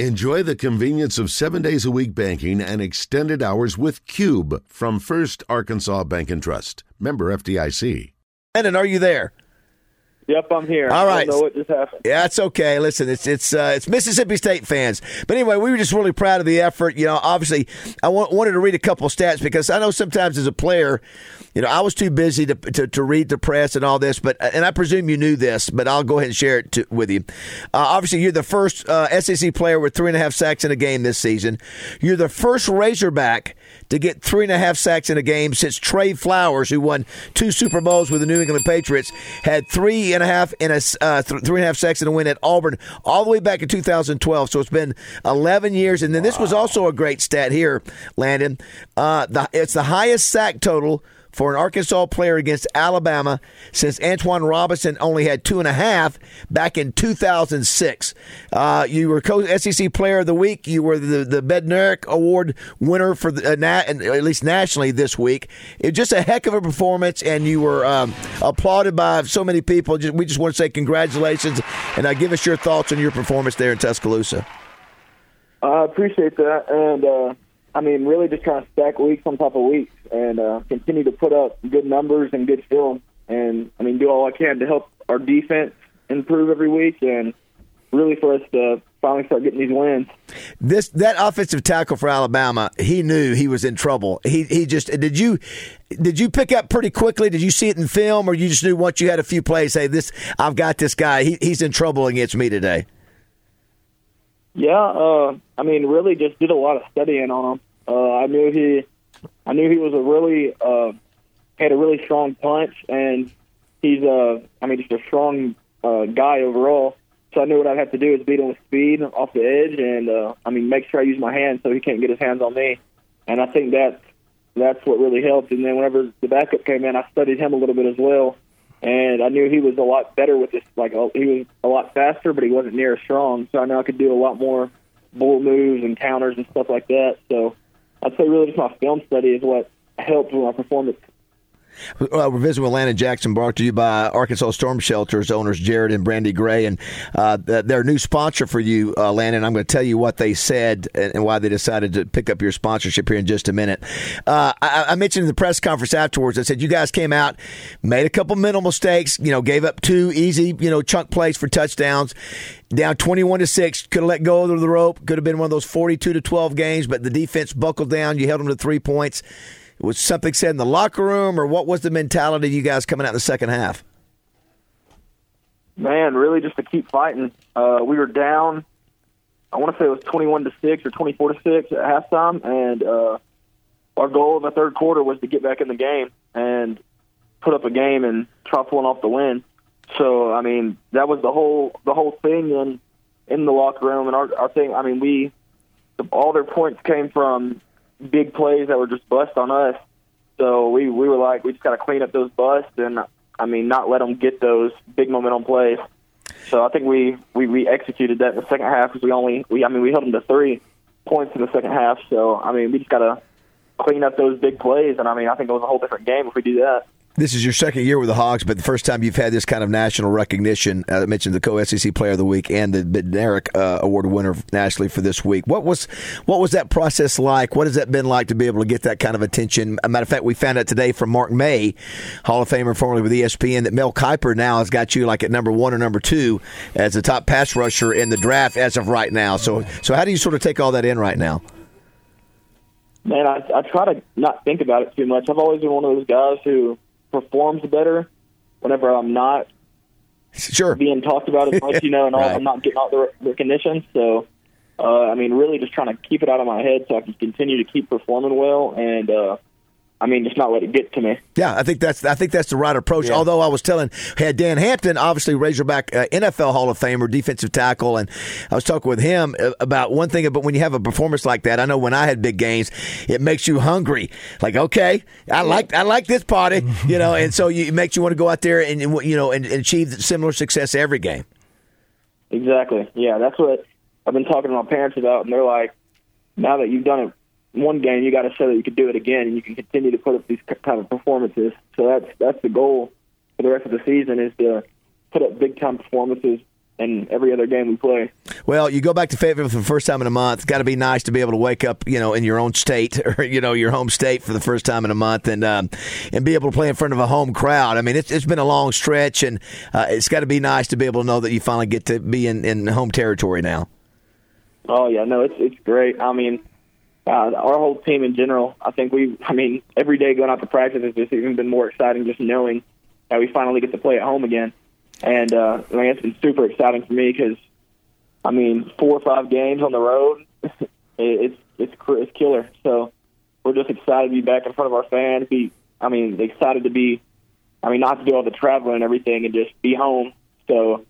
Enjoy the convenience of seven days a week banking and extended hours with Cube from First Arkansas Bank and Trust. Member FDIC. Brandon, are you there? Yep, I'm here. All right. I don't know what just happened. Yeah, it's okay. Listen, it's it's uh, it's Mississippi State fans. But anyway, we were just really proud of the effort. You know, obviously, I wanted to read a couple stats because I know sometimes as a player, you know, I was too busy to, to, to read the press and all this. But and I presume you knew this, but I'll go ahead and share it to, with you. Uh, obviously, you're the first uh, SEC player with three and a half sacks in a game this season. You're the first Razorback to get three and a half sacks in a game since Trey Flowers, who won two Super Bowls with the New England Patriots, had three and a half in a uh, th- three and a half sacks in a win at Auburn all the way back in 2012. So it's been 11 years, and then this was also a great stat here, Landon. Uh, the, it's the highest sack total for an Arkansas player against Alabama since Antwain Robinson only had two and a half back in 2006. Uh, you were SEC Player of the Week. You were the, the Bednarik Award winner for the, uh, na- at least nationally this week. It was just a heck of a performance, and you were um, applauded by so many people. Just, we just want to say congratulations, and uh, give us your thoughts on your performance there in Tuscaloosa. I appreciate that, and uh, I mean, really just trying to stack weeks on top of weeks and uh, continue to put up good numbers and good film, and I mean, do all I can to help our defense improve every week, and really for us to finally start getting these wins. This that offensive tackle for Alabama, he knew he was in trouble. He he just did you did you pick up pretty quickly? Did you see it in film, or you just knew once you had a few plays, hey, this I've got this guy. He, he's in trouble against me today. Yeah, uh, I mean, really just did a lot of studying on him. Uh, I knew he, I knew he was a really uh, had a really strong punch, and he's uh, I mean, just a strong uh, guy overall. So I knew what I'd have to do is beat him with speed off the edge, and uh, I mean, make sure I use my hands so he can't get his hands on me. And I think that that's what really helped. And then whenever the backup came in, I studied him a little bit as well, and I knew he was a lot better with this. Like he was a lot faster, but he wasn't near as strong. So I know I could do a lot more bull moves and counters and stuff like that. So I'd say really just my film study is what helped with my performance. We're visiting with Landon Jackson, brought to you by Arkansas Storm Shelters owners Jared and Brandy Gray, and uh, their new sponsor for you, uh, Landon. I'm going to tell you what they said and why they decided to pick up your sponsorship here in just a minute. Uh, I, I, mentioned in the press conference afterwards. I said you guys came out, made a couple mental mistakes. You know, gave up two easy, you know, chunk plays for touchdowns. Down 21 to six, could have let go of the rope. Could have been one of those 42 to 12 games, but the defense buckled down. You held them to three points was something said in the locker room, or what was the mentality of you guys coming out in the second half? Man, really just to keep fighting. Uh, we were down. I want to say it was twenty-one to six or twenty-four to six at halftime, and uh, our goal in the third quarter was to get back in the game and put up a game and try pulling off the win. So, I mean, that was the whole the whole thing in in the locker room, and our our thing. I mean, we all their points came from big plays that were just bust on us. So we we were like, we just got to clean up those busts and I mean not let them get those big momentum plays. So I think we we, we executed that in the second half because we only we I mean we held them to three points in the second half. So I mean we just got to clean up those big plays and I mean I think it was a whole different game if we do that. This is your second year with the Hogs, but the first time you've had this kind of national recognition. Uh, I mentioned the co-SEC Player of the Week and the Bednarik uh, Award winner nationally for this week. What was what was that process like? What has that been like to be able to get that kind of attention? A matter of fact, we found out today from Mark May, Hall of Famer formerly with ESPN, that Mel Kiper now has got you like at number one or number two as the top pass rusher in the draft as of right now. So, so how do you sort of take all that in right now? Man, I, I try to not think about it too much. I've always been one of those guys who performs better whenever I'm not sure being talked about as much, you know, and right. I'm not getting all the recognition. So, uh, I mean, really just trying to keep it out of my head so I can continue to keep performing well and, uh, I mean, just not let it get to me. Yeah, I think that's I think that's the right approach. Yeah. Although I was telling had Dan Hampton, obviously Razorback uh, NFL Hall of Famer, defensive tackle, and I was talking with him about one thing. But when you have a performance like that, I know when I had big games, it makes you hungry. Like, okay, I like I like this party, you know, and so you, it makes you want to go out there and you know and, and achieve similar success every game. Exactly. Yeah, that's what I've been talking to my parents about, and they're like, now that you've done it one game, you got to show that you can do it again, and you can continue to put up these kind of performances. So that's that's the goal for the rest of the season is to put up big time performances in every other game we play. Well, you go back to Fayetteville for the first time in a month. It's got to be nice to be able to wake up, you know, in your own state or you know your home state for the first time in a month, and um, and be able to play in front of a home crowd. I mean, it's, it's been a long stretch, and uh, it's got to be nice to be able to know that you finally get to be in, in home territory now. Oh yeah, no, it's it's great. I mean, uh, our whole team in general. I think we. I mean, every day going out to practice has just even been more exciting just knowing that we finally get to play at home again. And uh, I mean, it's been super exciting for me because, I mean, four or five games on the road, it's it's it's killer. So we're just excited to be back in front of our fans. Be, I mean, excited to be, I mean, not to do all the traveling and everything, and just be home. So,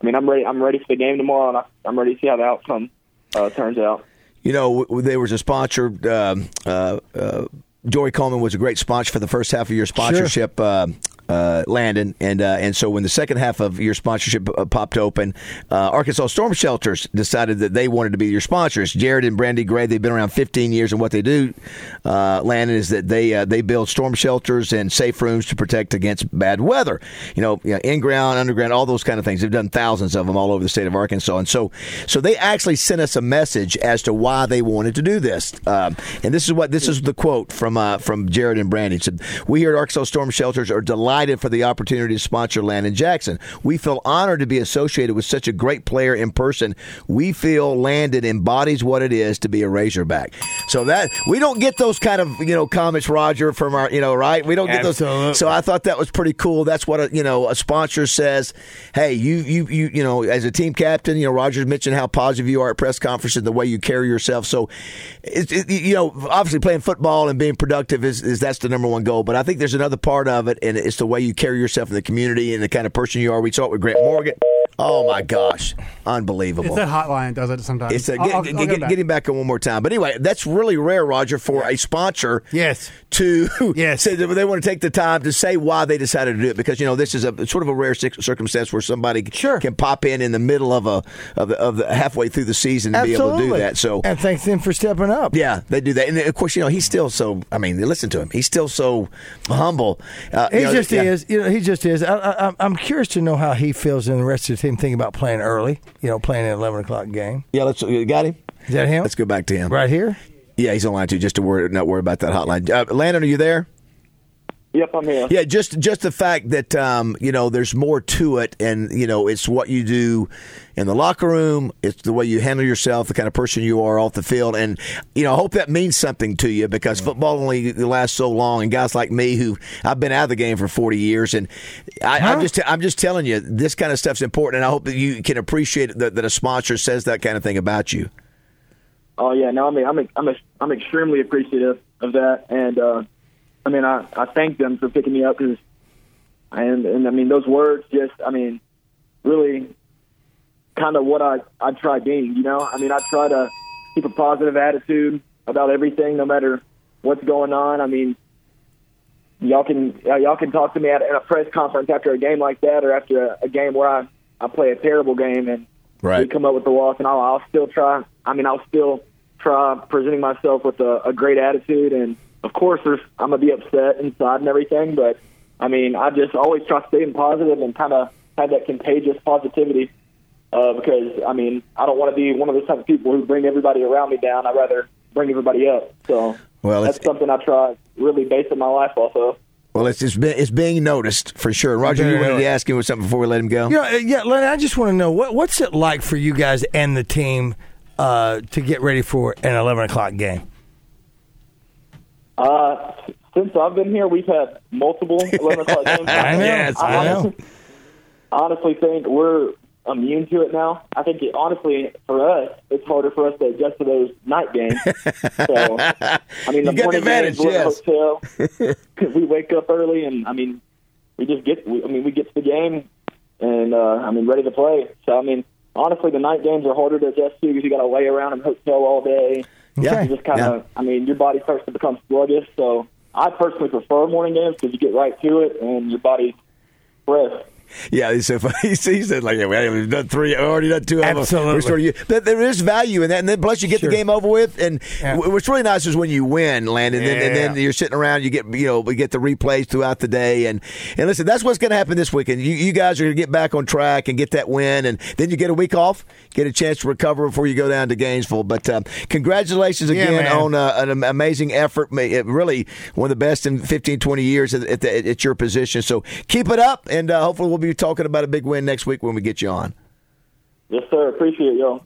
I mean, I'm ready. I'm ready for the game tomorrow, and I'm ready to see how the outcome uh, turns out. You know, there was a sponsor. Uh, uh, uh, Joey Coleman was a great sponsor for the first half of your sponsorship. Sure. Uh, Landon, and uh, and so when the second half of your sponsorship uh, popped open, uh, Arkansas Storm Shelters decided that they wanted to be your sponsors. Jared and Brandy Gray, they've been around 15 years, and what they do, uh, Landon, is that they uh, they build storm shelters and safe rooms to protect against bad weather. You know, you know in ground, underground, all those kind of things. They've done thousands of them all over the state of Arkansas, and so so they actually sent us a message as to why they wanted to do this. Um, and this is what this is the quote from from Jared and Brandy. It said, "We here at Arkansas Storm Shelters are delighted." Delighted for the opportunity to sponsor Landon Jackson. We feel honored to be associated with such a great player in person. We feel Landon embodies what it is to be a Razorback. So that we don't get those kind of you know comments, Roger, from our you know right. We don't get Absolutely. those. So I thought that was pretty cool. That's what a, you know a sponsor says. Hey, you you you you know as a team captain, you know Rogers mentioned how positive you are at press conferences, the way you carry yourself. So it, it, you know obviously playing football and being productive is, is that's the number one goal. But I think there's another part of it, and it's the way you carry yourself in the community and the kind of person you are. We saw it with Grant Morgan. Oh my gosh, unbelievable! It's that hotline does it sometimes. It's a, get, I'll, I'll get, get, get, him back in one more time. But anyway, that's really rare, Roger, for a sponsor. Yes. To yes, say they want to take the time to say why they decided to do it because you know this is a sort of a rare circumstance where somebody sure. can pop in in the middle of a of the, of the halfway through the season and Absolutely. be able to do that. So and thanks them for stepping up. Yeah, they do that, and of course you know he's still so. I mean, listen to him. He's still so humble. Uh, he you know, just yeah. is. You know, he just is. I, I, I'm curious to know how he feels in the rest of the team thinking about playing early, you know, playing an 11 o'clock game. Yeah, let's you got him. Is that him? Let's go back to him. Right here? Yeah, he's on line too, just to worry, not worry about that hotline. Uh, Landon, are you there? Yep, I'm here. Yeah, just just the fact that um, you know there's more to it, and you know it's what you do in the locker room, it's the way you handle yourself, the kind of person you are off the field, and you know I hope that means something to you because football only lasts so long, and guys like me who I've been out of the game for 40 years, and I, am just I'm just telling you this kind of stuff's important, and I hope that you can appreciate that, that a sponsor says that kind of thing about you. Oh yeah, no, I mean I'm I'm I'm extremely appreciative of that, and. uh I mean, I, I thank them for picking me up because, and and I mean those words just, I mean, really, kind of what I I try being. You know, I mean, I try to keep a positive attitude about everything, no matter what's going on. I mean, y'all can y'all can talk to me at, at a press conference after a game like that, or after a, a game where I I play a terrible game and right. we come up with the loss, and I'll, I'll still try. I mean, I'll still try presenting myself with a, a great attitude and of course, there's I'm gonna be upset inside and everything, but I mean, I just always try to stay positive and kind of have that contagious positivity. Uh, because I mean, I don't want to be one of those type of people who bring everybody around me down. I'd rather bring everybody up. So well, that's something I try really basing my life off of. Well, it's it's, been, it's being noticed for sure. Roger, you wanted to ask him something before we let him go. Yeah, yeah, Lenny. I just want to know what what's it like for you guys and the team uh, to get ready for an eleven o'clock game. Uh, since I've been here, we've had multiple 11 o'clock games. I know. Yes, I, I honestly, know. honestly think we're immune to it now. I think, it, honestly, for us, it's harder for us to adjust to those night games. So, I mean, the morning the games, we're yes. hotel. we wake up early, and, I mean, we just get, we, I mean, we get to the game, and, uh, I mean, ready to play. So, I mean, honestly, the night games are harder to adjust to because you got to lay around in hotel all day. Yeah, you just kind of. Yeah. I mean, your body starts to become sluggish. So I personally prefer morning games because you get right to it and your body's fresh. Yeah, so funny. He said like, yeah, we've done three, already done two Absolutely. But there is value in that, and then plus you get Sure. the game over with. And Yeah. what's really nice is when you win, Landon, and, then, and then you're sitting around, you get you know, we get the replays throughout the day, and and listen, that's what's going to happen this weekend. You, you guys are going to get back on track and get that win, and then you get a week off, get a chance to recover before you go down to Gainesville. But um, congratulations again man. on uh, an amazing effort, really one of the best in 15, 20 years at, at, the, at your position. So keep it up, and uh, hopefully we'll be talking about a big win next week when we get you on. Yes, sir. Appreciate y'all.